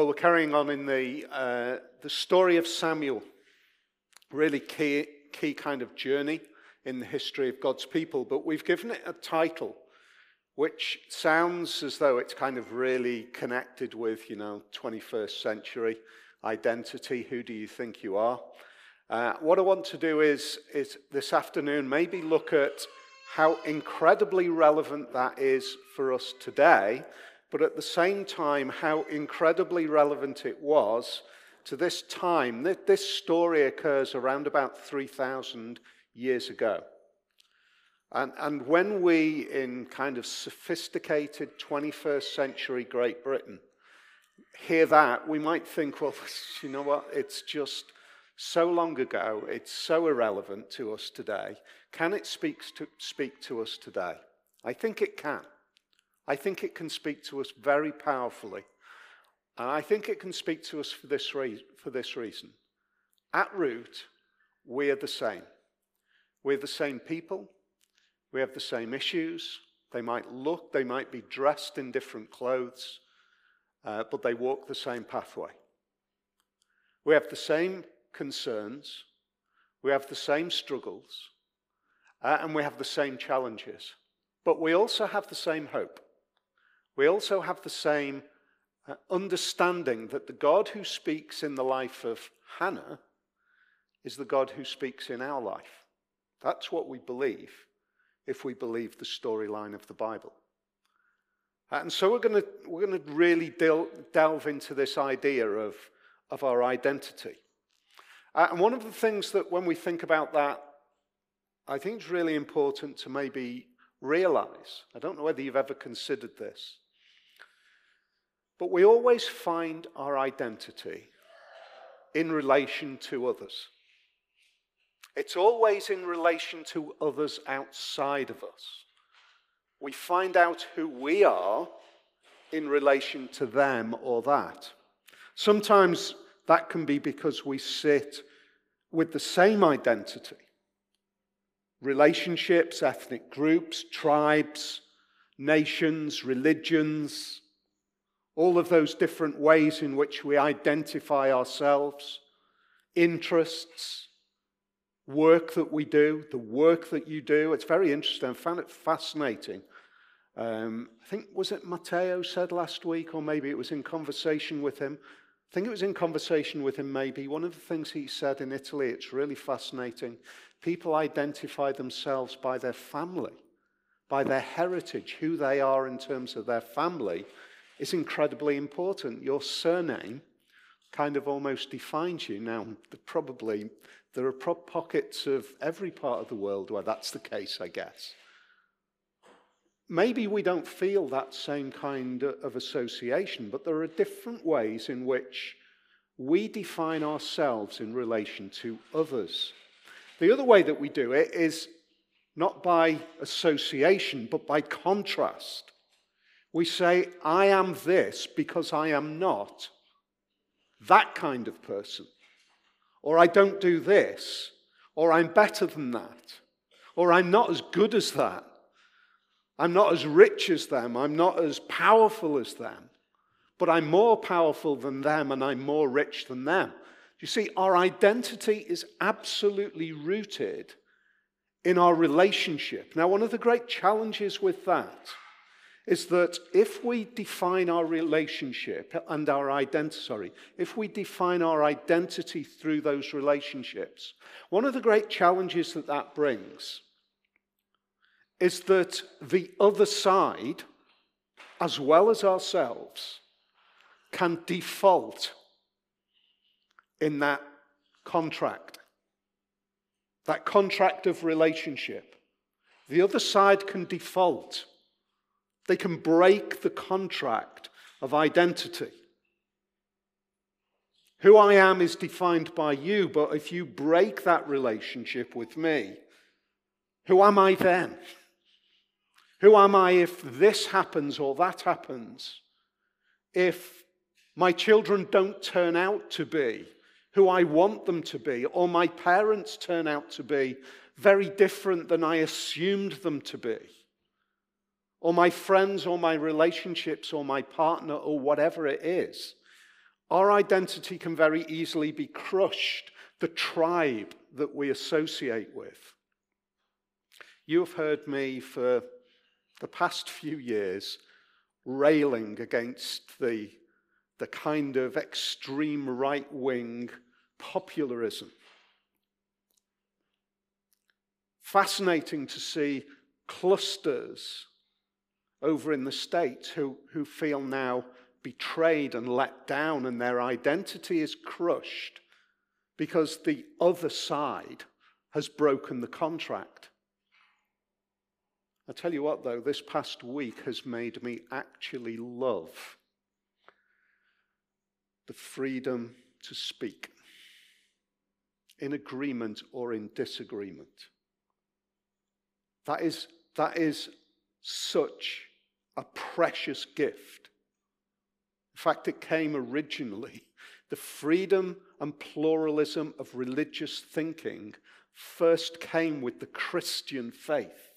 Well, we're carrying on in the, uh, the story of Samuel. Really key, key kind of journey in the history of God's people, but we've given it a title which sounds as though it's kind of really connected with, you know, 21st century identity. Who do you think you are? Uh, what I want to do is, is this afternoon maybe look at how incredibly relevant that is for us today, but at the same time, how incredibly relevant it was to this time. This story occurs around about 3,000 years ago. And, and when we, in kind of sophisticated 21st century Great Britain, hear that, we might think, well, you know what? It's just so long ago, it's so irrelevant to us today. Can it speak to, speak to us today? I think it can. I think it can speak to us very powerfully. And I think it can speak to us for this, re- for this reason. At root, we are the same. We're the same people. We have the same issues. They might look, they might be dressed in different clothes, uh, but they walk the same pathway. We have the same concerns. We have the same struggles. Uh, and we have the same challenges. But we also have the same hope. We also have the same uh, understanding that the God who speaks in the life of Hannah is the God who speaks in our life. That's what we believe if we believe the storyline of the Bible. And so we're going to, we're going to really del- delve into this idea of, of our identity. Uh, and one of the things that when we think about that, I think it's really important to maybe realize. I don't know whether you've ever considered this. But we always find our identity in relation to others. It's always in relation to others outside of us. We find out who we are in relation to them or that. Sometimes that can be because we sit with the same identity relationships, ethnic groups, tribes, nations, religions, all of those different ways in which we identify ourselves, interests, work that we do, the work that you do. It's very interesting. I found it fascinating. Um, I think, was it Matteo said last week, or maybe it was in conversation with him? I think it was in conversation with him, maybe. One of the things he said in Italy, it's really fascinating. People identify themselves by their family, by their heritage, who they are in terms of their family is incredibly important. Your surname kind of almost defines you. Now, probably there are pockets of every part of the world where that's the case, I guess. Maybe we don't feel that same kind of association, but there are different ways in which we define ourselves in relation to others. The other way that we do it is not by association, but by contrast. We say, I am this because I am not that kind of person. Or I don't do this. Or I'm better than that. Or I'm not as good as that. I'm not as rich as them. I'm not as powerful as them. But I'm more powerful than them and I'm more rich than them. You see, our identity is absolutely rooted in our relationship. Now, one of the great challenges with that is that if we define our relationship and our identity, sorry, if we define our identity through those relationships, one of the great challenges that that brings is that the other side, as well as ourselves, can default in that contract, that contract of relationship. The other side can default they can break the contract of identity. Who I am is defined by you, but if you break that relationship with me, who am I then? Who am I if this happens or that happens? If my children don't turn out to be who I want them to be, or my parents turn out to be very different than I assumed them to be? Or my friends or my relationships or my partner or whatever it is. Our identity can very easily be crushed, the tribe that we associate with. You have heard me for the past few years railing against the, the kind of extreme right wing popularism. Fascinating to see clusters over in the States who, who feel now betrayed and let down, and their identity is crushed because the other side has broken the contract. I tell you what, though, this past week has made me actually love the freedom to speak in agreement or in disagreement. That is, that is such a precious gift. In fact, it came originally, the freedom and pluralism of religious thinking first came with the Christian faith.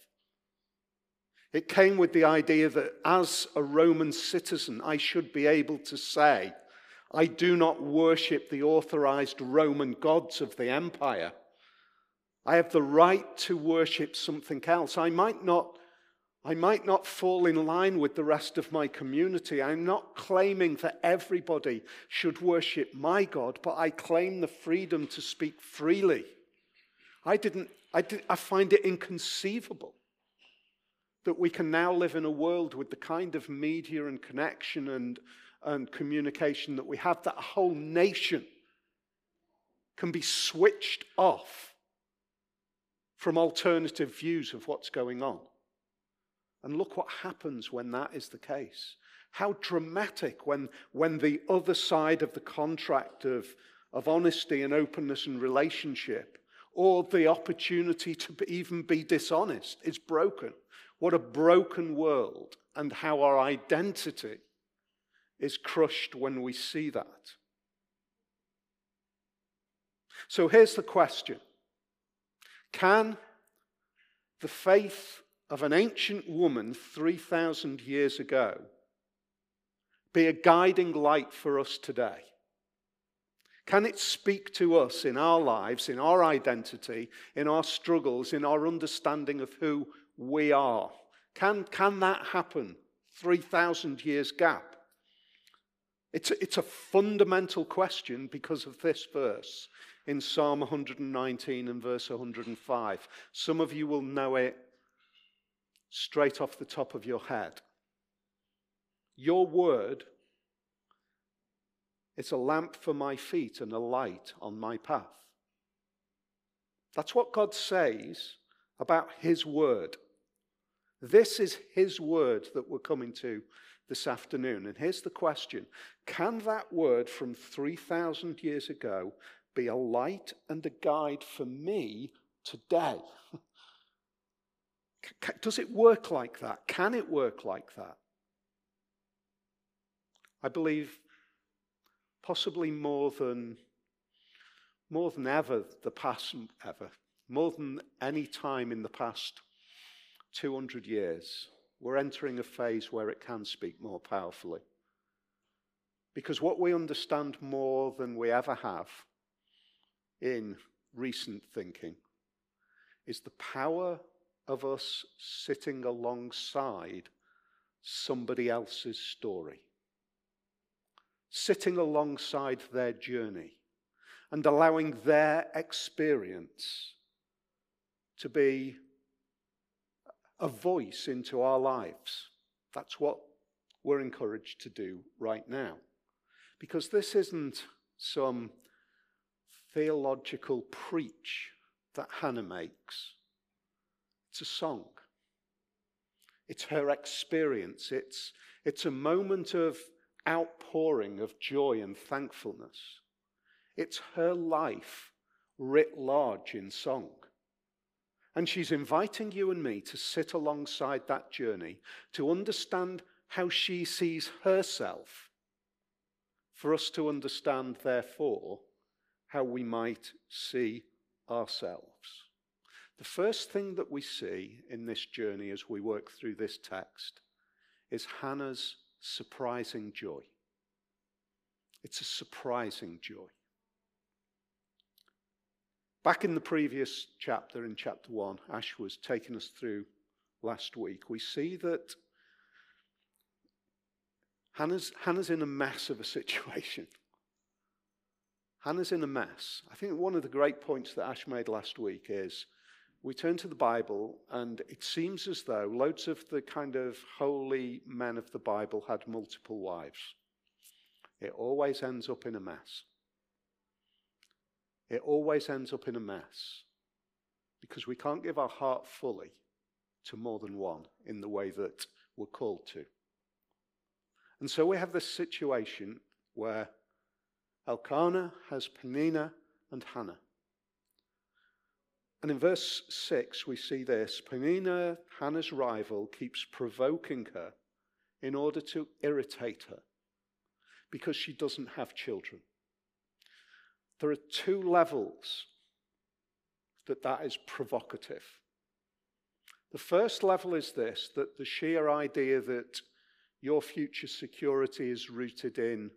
It came with the idea that as a Roman citizen, I should be able to say, I do not worship the authorized Roman gods of the empire. I have the right to worship something else. I might not I might not fall in line with the rest of my community. I'm not claiming that everybody should worship my God, but I claim the freedom to speak freely. I didn't, I, did, I find it inconceivable that we can now live in a world with the kind of media and connection and, and communication that we have, that a whole nation can be switched off from alternative views of what's going on. And look what happens when that is the case. How dramatic when, when the other side of the contract of, of honesty and openness and relationship, or the opportunity to even be dishonest, is broken. What a broken world, and how our identity is crushed when we see that. So here's the question Can the faith of an ancient woman 3,000 years ago be a guiding light for us today? Can it speak to us in our lives, in our identity, in our struggles, in our understanding of who we are? Can, can that happen 3,000 years gap? It's a, it's a fundamental question because of this verse in Psalm 119 and verse 105. Some of you will know it straight off the top of your head. Your word is a lamp for my feet and a light on my path. That's what God says about His word. This is His word that we're coming to this afternoon. And here's the question Can that word from 3,000 years ago be a light and a guide for me today? Does it work like that? Can it work like that? I believe possibly more than more than ever the past ever more than any time in the past 200 years we're entering a phase where it can speak more powerfully because what we understand more than we ever have in recent thinking is the power of us sitting alongside somebody else's story, sitting alongside their journey, and allowing their experience to be a voice into our lives. That's what we're encouraged to do right now. Because this isn't some theological preach that Hannah makes. It's a song. It's her experience. It's, it's a moment of outpouring of joy and thankfulness. It's her life writ large in song. And she's inviting you and me to sit alongside that journey to understand how she sees herself, for us to understand, therefore, how we might see ourselves. The first thing that we see in this journey as we work through this text is Hannah's surprising joy. It's a surprising joy. Back in the previous chapter, in chapter 1, Ash was taking us through last week, we see that Hannah's, Hannah's in a mess of a situation. Hannah's in a mess. I think one of the great points that Ash made last week is we turn to the Bible, and it seems as though loads of the kind of holy men of the Bible had multiple wives. It always ends up in a mess. It always ends up in a mess because we can't give our heart fully to more than one in the way that we're called to. And so we have this situation where Elkanah has Penina and Hannah. And in verse 6, we see this Penina, Hannah's rival, keeps provoking her in order to irritate her because she doesn't have children. There are two levels that that is provocative. The first level is this that the sheer idea that your future security is rooted in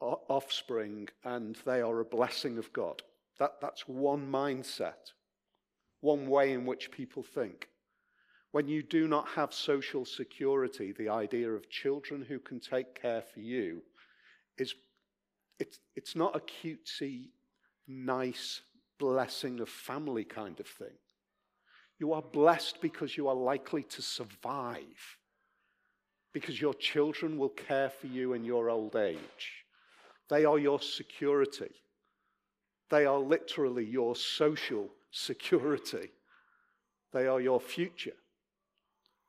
offspring and they are a blessing of God. That, that's one mindset, one way in which people think. When you do not have social security, the idea of children who can take care for you is it's, it's not a cutesy, nice blessing of family kind of thing. You are blessed because you are likely to survive, because your children will care for you in your old age. They are your security. They are literally your social security. They are your future.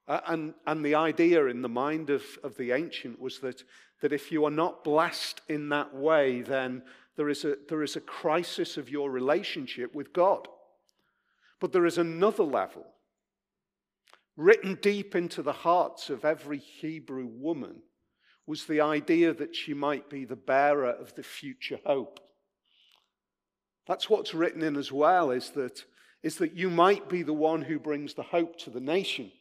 Uh, and, and the idea in the mind of, of the ancient was that, that if you are not blessed in that way, then there is, a, there is a crisis of your relationship with God. But there is another level, written deep into the hearts of every Hebrew woman, was the idea that she might be the bearer of the future hope. That's what's written in as well, is that, is that you might be the one who brings the hope to the nation.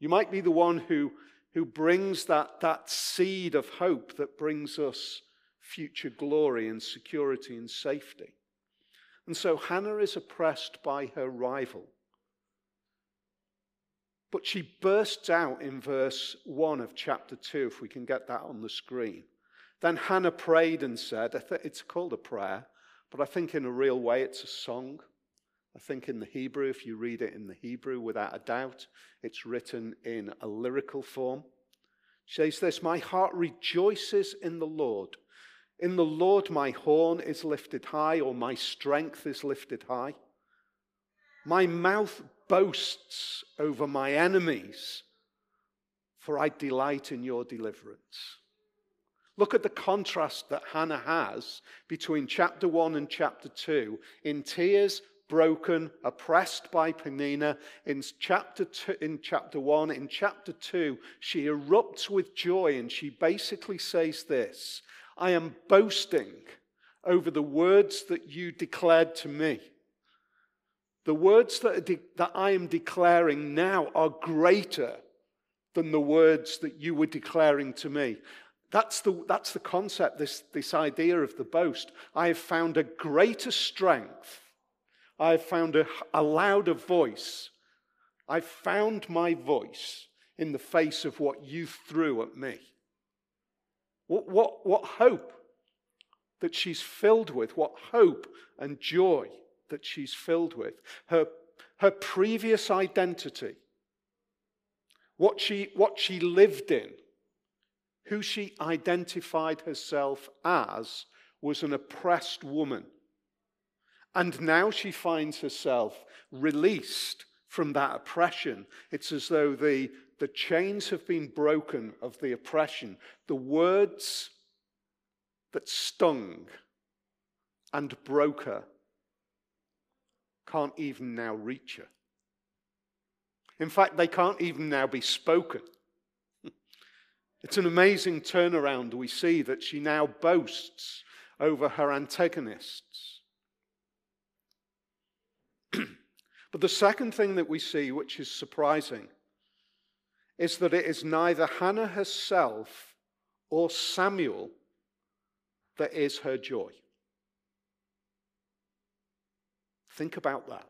You might be the one who, who brings that, that seed of hope that brings us future glory and security and safety. And so Hannah is oppressed by her rival. But she bursts out in verse 1 of chapter 2, if we can get that on the screen. Then Hannah prayed and said, it's called a prayer, but I think in a real way it's a song. I think in the Hebrew, if you read it in the Hebrew, without a doubt, it's written in a lyrical form. She says this My heart rejoices in the Lord. In the Lord, my horn is lifted high, or my strength is lifted high. My mouth boasts over my enemies, for I delight in your deliverance. Look at the contrast that Hannah has between chapter 1 and chapter 2. In tears, broken, oppressed by Penina. In chapter, two, in chapter 1, in chapter 2, she erupts with joy and she basically says this I am boasting over the words that you declared to me. The words that, de- that I am declaring now are greater than the words that you were declaring to me. That's the, that's the concept, this, this idea of the boast. I have found a greater strength I've found a, a louder voice. I've found my voice in the face of what you threw at me. What, what, what hope that she's filled with, what hope and joy that she's filled with. Her, her previous identity, what she, what she lived in, who she identified herself as, was an oppressed woman and now she finds herself released from that oppression. It's as though the, the chains have been broken of the oppression. The words that stung and broke her can't even now reach her. In fact, they can't even now be spoken. It's an amazing turnaround we see that she now boasts over her antagonists. but the second thing that we see, which is surprising, is that it is neither Hannah herself or Samuel that is her joy. Think about that.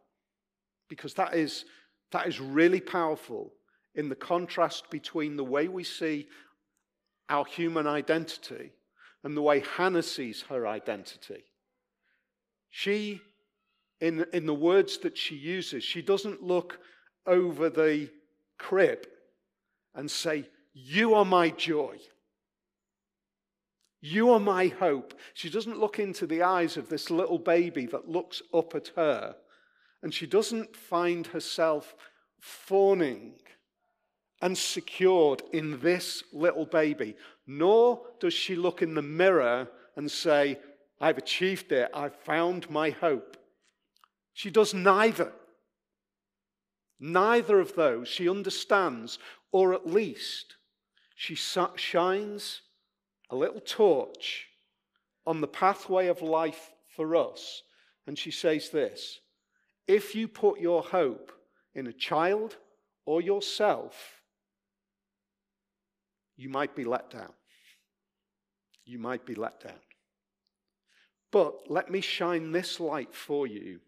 Because that is, that is really powerful in the contrast between the way we see our human identity and the way Hannah sees her identity. She, in, in the words that she uses, she doesn't look over the crib and say, You are my joy. You are my hope. She doesn't look into the eyes of this little baby that looks up at her, and she doesn't find herself fawning and secured in this little baby, nor does she look in the mirror and say, I've achieved it, I've found my hope. She does neither. Neither of those. She understands, or at least she shines a little torch on the pathway of life for us. And she says this If you put your hope in a child or yourself, you might be let down. You might be let down. But let me shine this light for you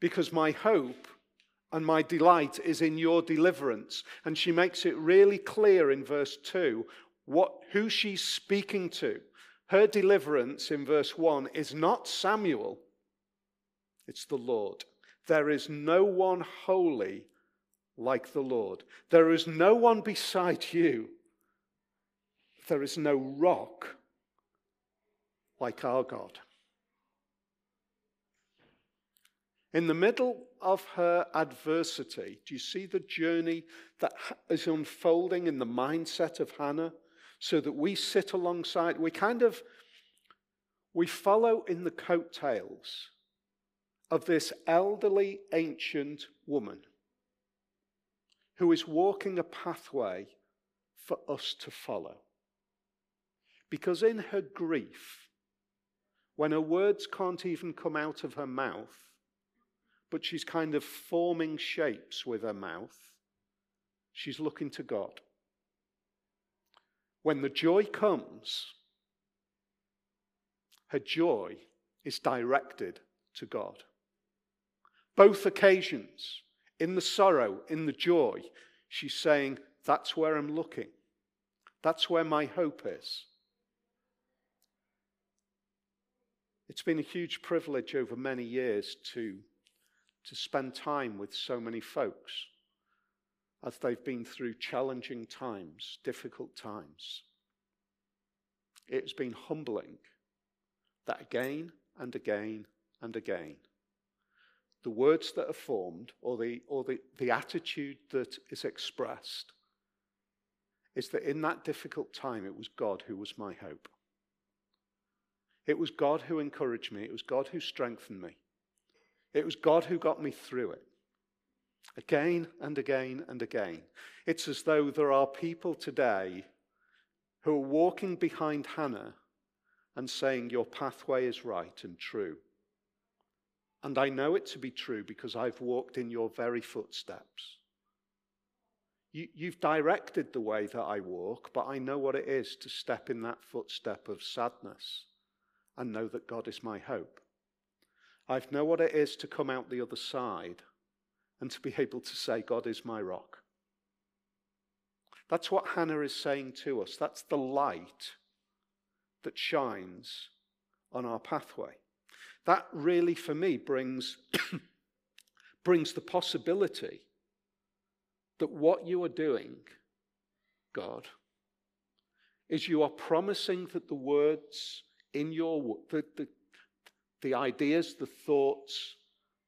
because my hope and my delight is in your deliverance. And she makes it really clear in verse 2 what, who she's speaking to. Her deliverance in verse 1 is not Samuel, it's the Lord. There is no one holy like the Lord. There is no one beside you. There is no rock like our God. In the middle of her adversity, do you see the journey that is unfolding in the mindset of Hannah? So that we sit alongside, we kind of, we follow in the coattails of this elderly ancient woman who is walking a pathway for us to follow. Because in her grief, when her words can't even come out of her mouth, but she's kind of forming shapes with her mouth, she's looking to God. When the joy comes, her joy is directed to God. Both occasions, in the sorrow, in the joy, she's saying, That's where I'm looking. That's where my hope is. It's been a huge privilege over many years to, to spend time with so many folks as they've been through challenging times, difficult times. It's been humbling that again and again and again the words that are formed or the, or the, the attitude that is expressed is that in that difficult time, it was God who was my hope. It was God who encouraged me. It was God who strengthened me. It was God who got me through it. Again and again and again. It's as though there are people today who are walking behind Hannah and saying, Your pathway is right and true. And I know it to be true because I've walked in your very footsteps. You, have directed the way that I walk, but I know what it is to step in that footstep of sadness and know that God is my hope. I know what it is to come out the other side and to be able to say, God is my rock. That's what Hannah is saying to us. That's the light that shines on our pathway. That really, for me, brings, brings the possibility that what you are doing, God, is you are promising that the words in your the, the, the ideas, the thoughts,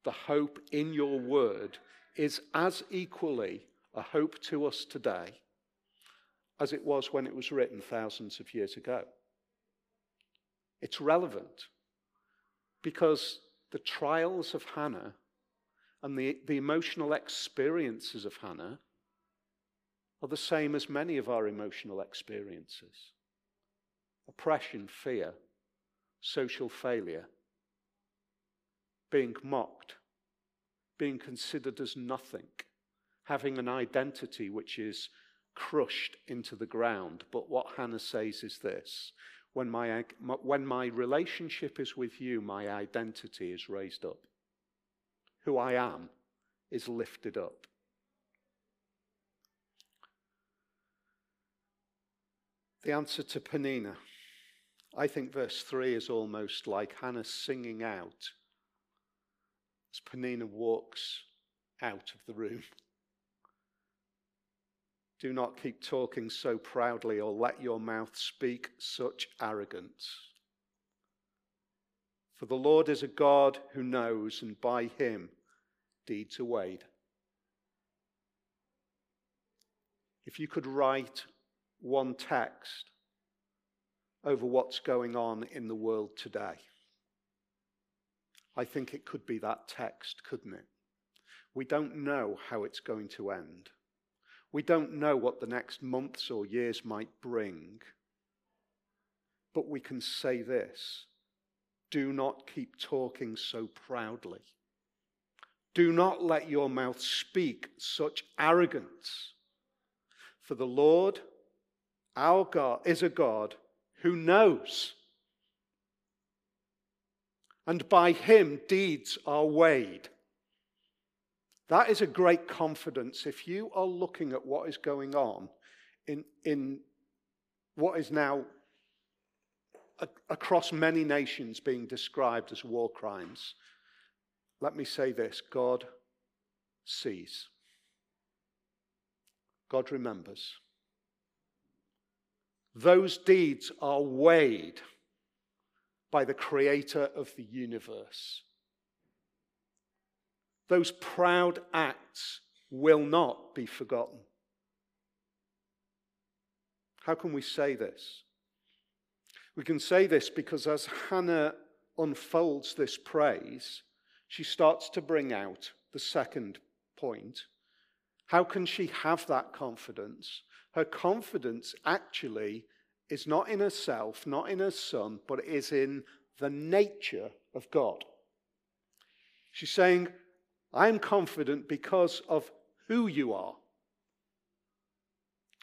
the hope in your word is as equally a hope to us today as it was when it was written thousands of years ago. It's relevant because the trials of Hannah and the, the emotional experiences of Hannah are the same as many of our emotional experiences oppression, fear, social failure, being mocked, being considered as nothing, having an identity which is crushed into the ground. But what Hannah says is this When my, when my relationship is with you, my identity is raised up. Who I am is lifted up. The answer to Penina. I think verse 3 is almost like Hannah singing out as Penina walks out of the room. Do not keep talking so proudly or let your mouth speak such arrogance. For the Lord is a God who knows, and by him deeds are weighed. If you could write one text over what's going on in the world today, I think it could be that text, couldn't it? We don't know how it's going to end. We don't know what the next months or years might bring. But we can say this do not keep talking so proudly. Do not let your mouth speak such arrogance. For the Lord, our God, is a God who knows. And by him, deeds are weighed. That is a great confidence. If you are looking at what is going on in, in what is now a, across many nations being described as war crimes, let me say this God sees, God remembers. Those deeds are weighed by the creator of the universe. Those proud acts will not be forgotten. How can we say this? We can say this because as Hannah unfolds this praise, she starts to bring out the second point. How can she have that confidence? Her confidence actually is not in herself, not in her son, but is in the nature of God. She's saying, I'm confident because of who you are.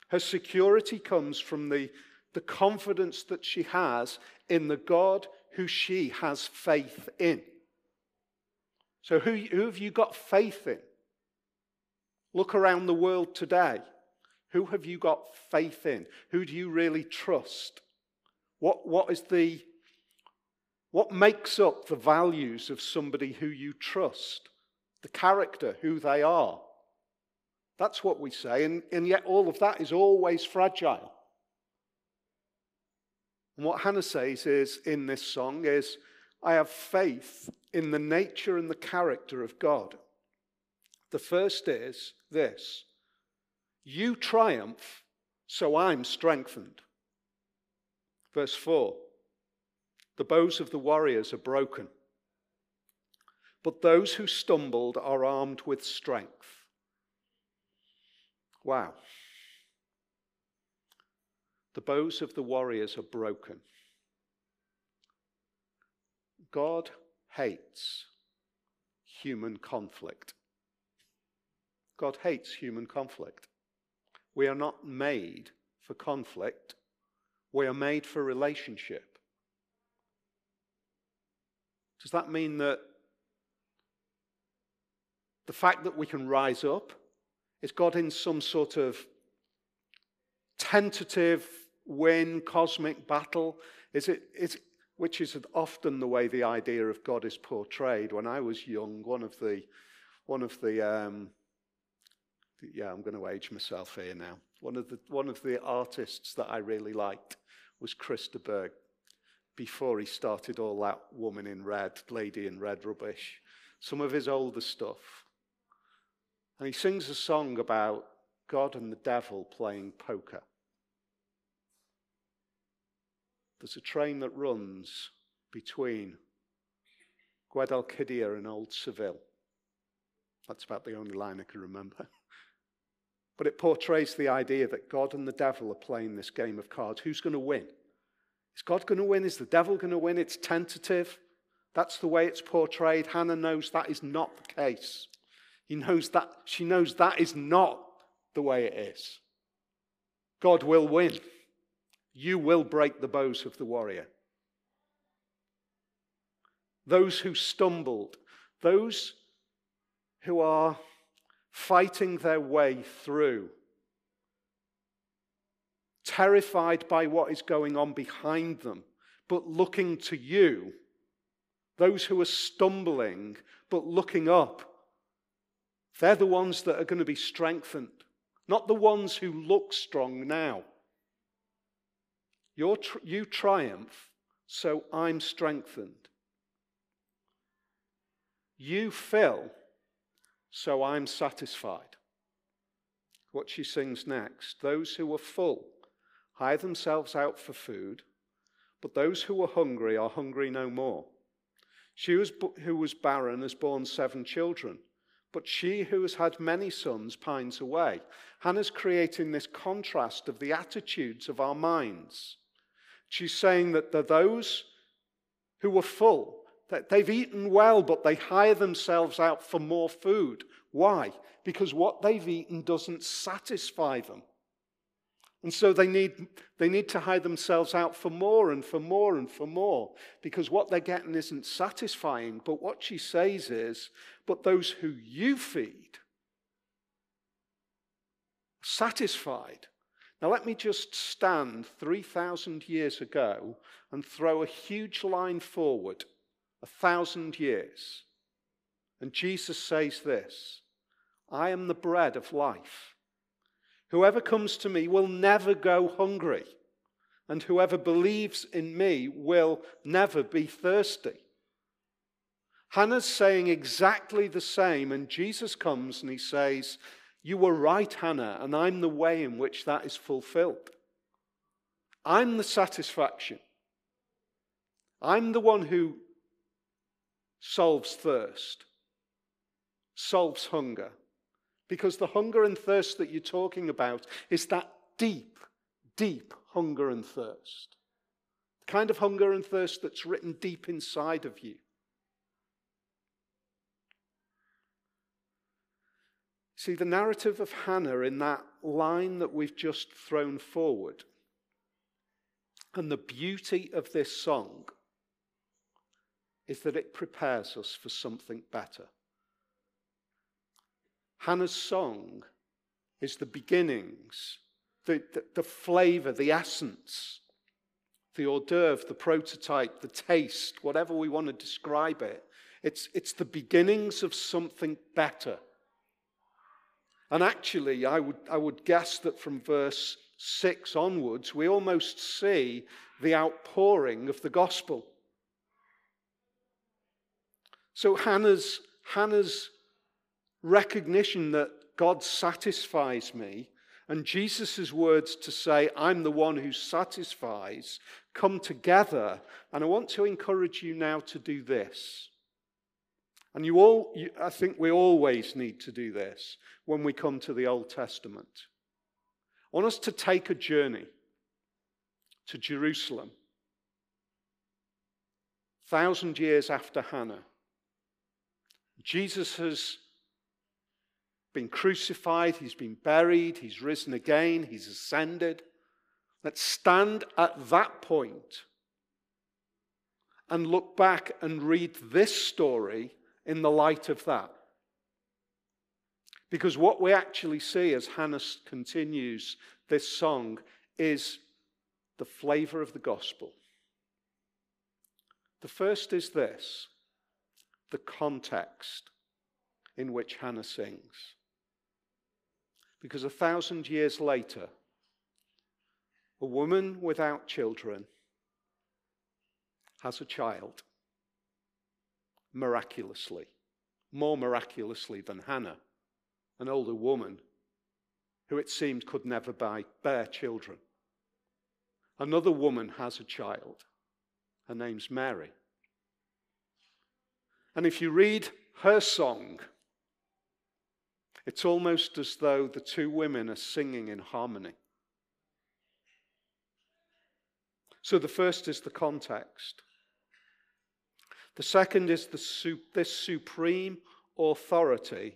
Her security comes from the, the confidence that she has in the God who she has faith in. So, who, who have you got faith in? Look around the world today. Who have you got faith in? Who do you really trust? What, what is the what makes up the values of somebody who you trust? The character, who they are. That's what we say, and, and yet all of that is always fragile. And what Hannah says is in this song is, I have faith in the nature and the character of God. The first is this You triumph, so I'm strengthened. Verse 4 The bows of the warriors are broken but those who stumbled are armed with strength. Wow. The bows of the warriors are broken. God hates human conflict. God hates human conflict. We are not made for conflict, we are made for relationship. Does that mean that the fact that we can rise up? Is God in some sort of tentative win, cosmic battle? Is it, is, which is often the way the idea of God is portrayed. When I was young, one of the, one of the, um, yeah, I'm going to age myself here now. One of the, one of the artists that I really liked was Chris de Burgh before he started all that woman in red, lady in red rubbish. Some of his older stuff and he sings a song about God and the devil playing poker. There's a train that runs between Guadalquivir and Old Seville. That's about the only line I can remember. But it portrays the idea that God and the devil are playing this game of cards. Who's going to win? Is God going to win? Is the devil going to win? It's tentative. That's the way it's portrayed. Hannah knows that is not the case. He knows that, she knows that is not the way it is. God will win. you will break the bows of the warrior. Those who stumbled, those who are fighting their way through, terrified by what is going on behind them, but looking to you, those who are stumbling but looking up, they're the ones that are going to be strengthened, not the ones who look strong now. Tr- you triumph, so I'm strengthened. You fill, so I'm satisfied. What she sings next those who are full hire themselves out for food, but those who are hungry are hungry no more. She was, who was barren has borne seven children, but she who has had many sons pines away. Hannah's creating this contrast of the attitudes of our minds. She's saying that there are those who are full, that they've eaten well, but they hire themselves out for more food. Why? Because what they've eaten doesn't satisfy them. And so they need, they need to hire themselves out for more and for more and for more because what they're getting isn't satisfying. But what she says is, but those who you feed, satisfied. Now, let me just stand 3,000 years ago and throw a huge line forward, a thousand years. And Jesus says this I am the bread of life. Whoever comes to me will never go hungry, and whoever believes in me will never be thirsty. Hannah's saying exactly the same, and Jesus comes and he says, you were right, Hannah, and I'm the way in which that is fulfilled. I'm the satisfaction. I'm the one who solves thirst, solves hunger. Because the hunger and thirst that you're talking about is that deep, deep hunger and thirst. The kind of hunger and thirst that's written deep inside of you. See, the narrative of Hannah in that line that we've just thrown forward, and the beauty of this song is that it prepares us for something better. Hannah's song is the beginnings, the, the, the flavor, the essence, the hors d'oeuvre, the prototype, the taste, whatever we want to describe it. It's, it's the beginnings of something better. And actually, I would, I would guess that from verse 6 onwards, we almost see the outpouring of the gospel. So Hannah's, Hannah's recognition that God satisfies me and Jesus' words to say, I'm the one who satisfies, come together. And I want to encourage you now to do this. And you all, you, I think we always need to do this when we come to the Old Testament. I want us to take a journey to Jerusalem, thousand years after Hannah. Jesus has been crucified, he's been buried, he's risen again, he's ascended. Let's stand at that point and look back and read this story in the light of that. Because what we actually see as Hannah continues this song is the flavor of the gospel. The first is this the context in which Hannah sings. Because a thousand years later, a woman without children has a child miraculously, more miraculously than Hannah, an older woman who it seemed could never bear children. Another woman has a child. Her name's Mary. And if you read her song, it's almost as though the two women are singing in harmony. So the first is the context. The second is the, this supreme authority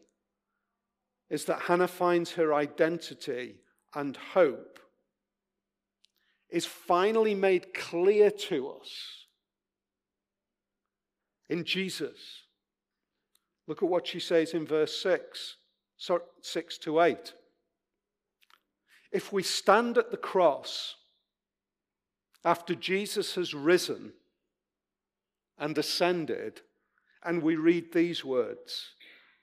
is that Hannah finds her identity and hope is finally made clear to us in Jesus. Look at what she says in verse 6, 6 to 8. If we stand at the cross after Jesus has risen and ascended, and we read these words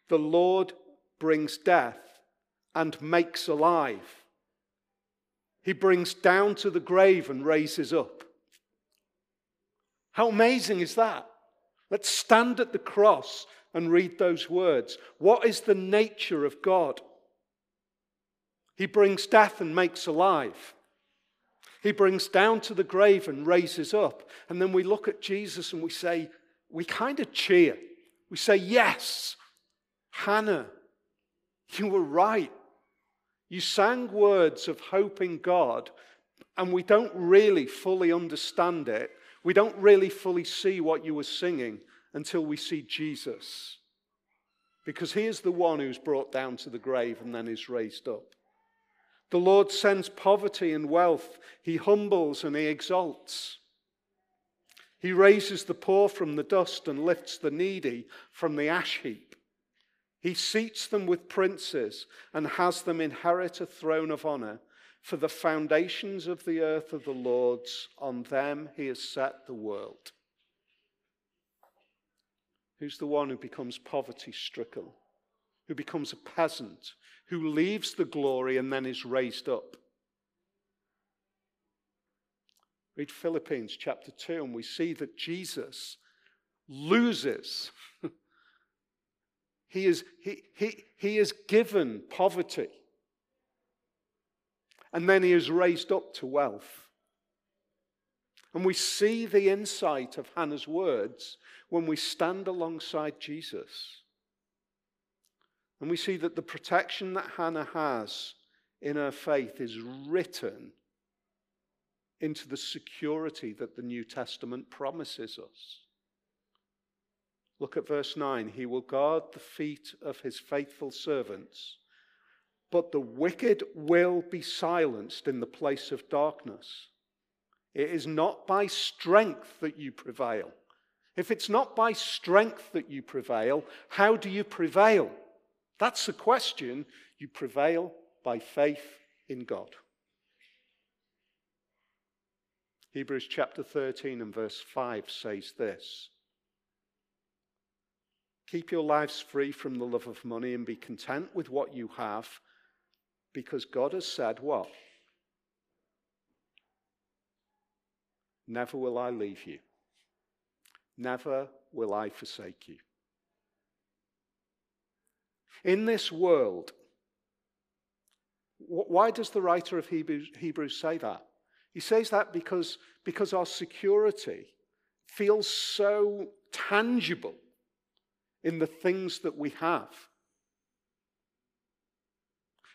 The Lord brings death and makes alive. He brings down to the grave and raises up. How amazing is that? Let's stand at the cross and read those words. What is the nature of God? He brings death and makes alive. He brings down to the grave and raises up. And then we look at Jesus and we say, we kind of cheer. We say, Yes, Hannah, you were right. You sang words of hope in God, and we don't really fully understand it. We don't really fully see what you were singing until we see Jesus. Because he is the one who's brought down to the grave and then is raised up. The Lord sends poverty and wealth, he humbles and he exalts. He raises the poor from the dust and lifts the needy from the ash heap. He seats them with princes and has them inherit a throne of honor. For the foundations of the earth are the Lord's, on them he has set the world. Who's the one who becomes poverty stricken, who becomes a peasant, who leaves the glory and then is raised up? Read Philippians chapter 2, and we see that Jesus loses he is, he, he, he is given poverty. And then he is raised up to wealth. And we see the insight of Hannah's words when we stand alongside Jesus. And we see that the protection that Hannah has in her faith is written into the security that the New Testament promises us. Look at verse 9. He will guard the feet of his faithful servants, but the wicked will be silenced in the place of darkness. It is not by strength that you prevail. If it's not by strength that you prevail, how do you prevail? That's the question. You prevail by faith in God. Hebrews chapter 13 and verse 5 says this Keep your lives free from the love of money and be content with what you have because God has said, What? Never will I leave you. Never will I forsake you. In this world, why does the writer of Hebrews, Hebrews say that? He says that because, because our security feels so tangible in the things that we have.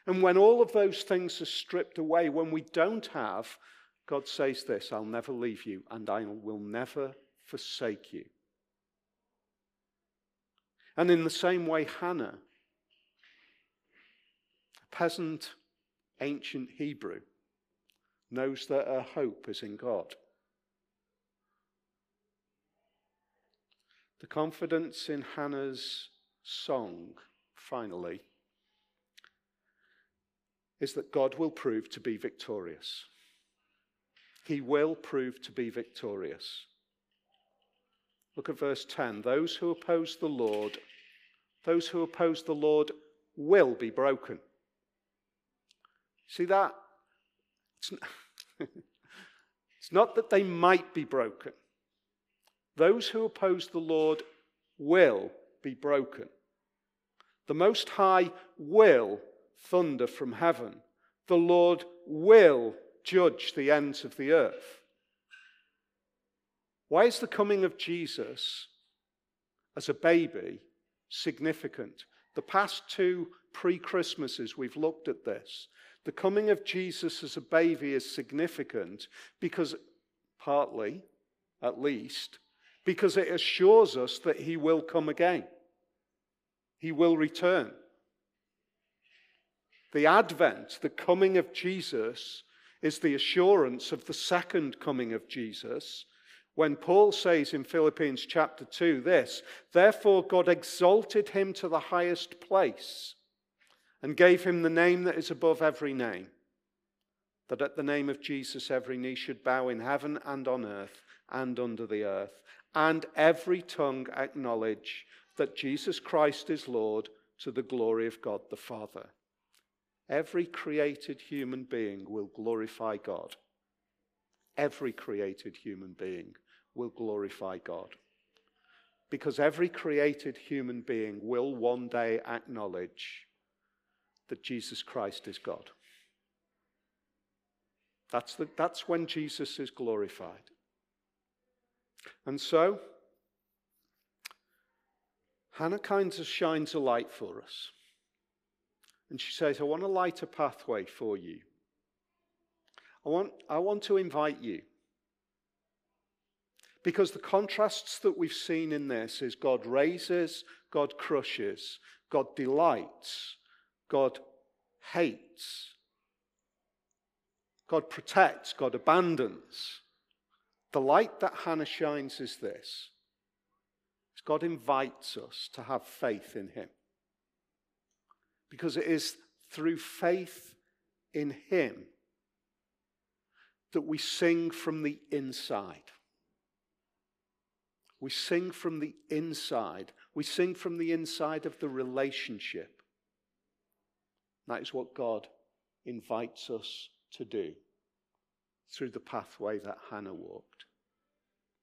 And when all of those things are stripped away, when we don't have, God says this I'll never leave you and I will never forsake you. And in the same way, Hannah, a peasant ancient Hebrew, knows that her hope is in God. The confidence in Hannah's song, finally, is that God will prove to be victorious. He will prove to be victorious. Look at verse 10. Those who oppose the Lord, those who oppose the Lord will be broken. See that? It's not, it's not that they might be broken. Those who oppose the Lord will be broken. The Most High will thunder from heaven. The Lord will judge the ends of the earth. Why is the coming of Jesus as a baby significant? The past two pre Christmases, we've looked at this. The coming of Jesus as a baby is significant because, partly, at least, because it assures us that he will come again. He will return. The advent, the coming of Jesus, is the assurance of the second coming of Jesus. When Paul says in Philippians chapter 2 this, therefore God exalted him to the highest place and gave him the name that is above every name, that at the name of Jesus every knee should bow in heaven and on earth and under the earth, and every tongue acknowledge that Jesus Christ is Lord to the glory of God the Father. Every created human being will glorify God. Every created human being will glorify God. Because every created human being will one day acknowledge that Jesus Christ is God. That's, the, that's when Jesus is glorified. And so, Hannah kind of shines a light for us. And she says, I want to light a pathway for you. I want, I want to invite you. Because the contrasts that we've seen in this is God raises, God crushes, God delights, God hates, God protects, God abandons. The light that Hannah shines is this God invites us to have faith in Him. Because it is through faith in Him that we sing from the inside. We sing from the inside. We sing from the inside of the relationship. That is what God invites us to do through the pathway that Hannah walked.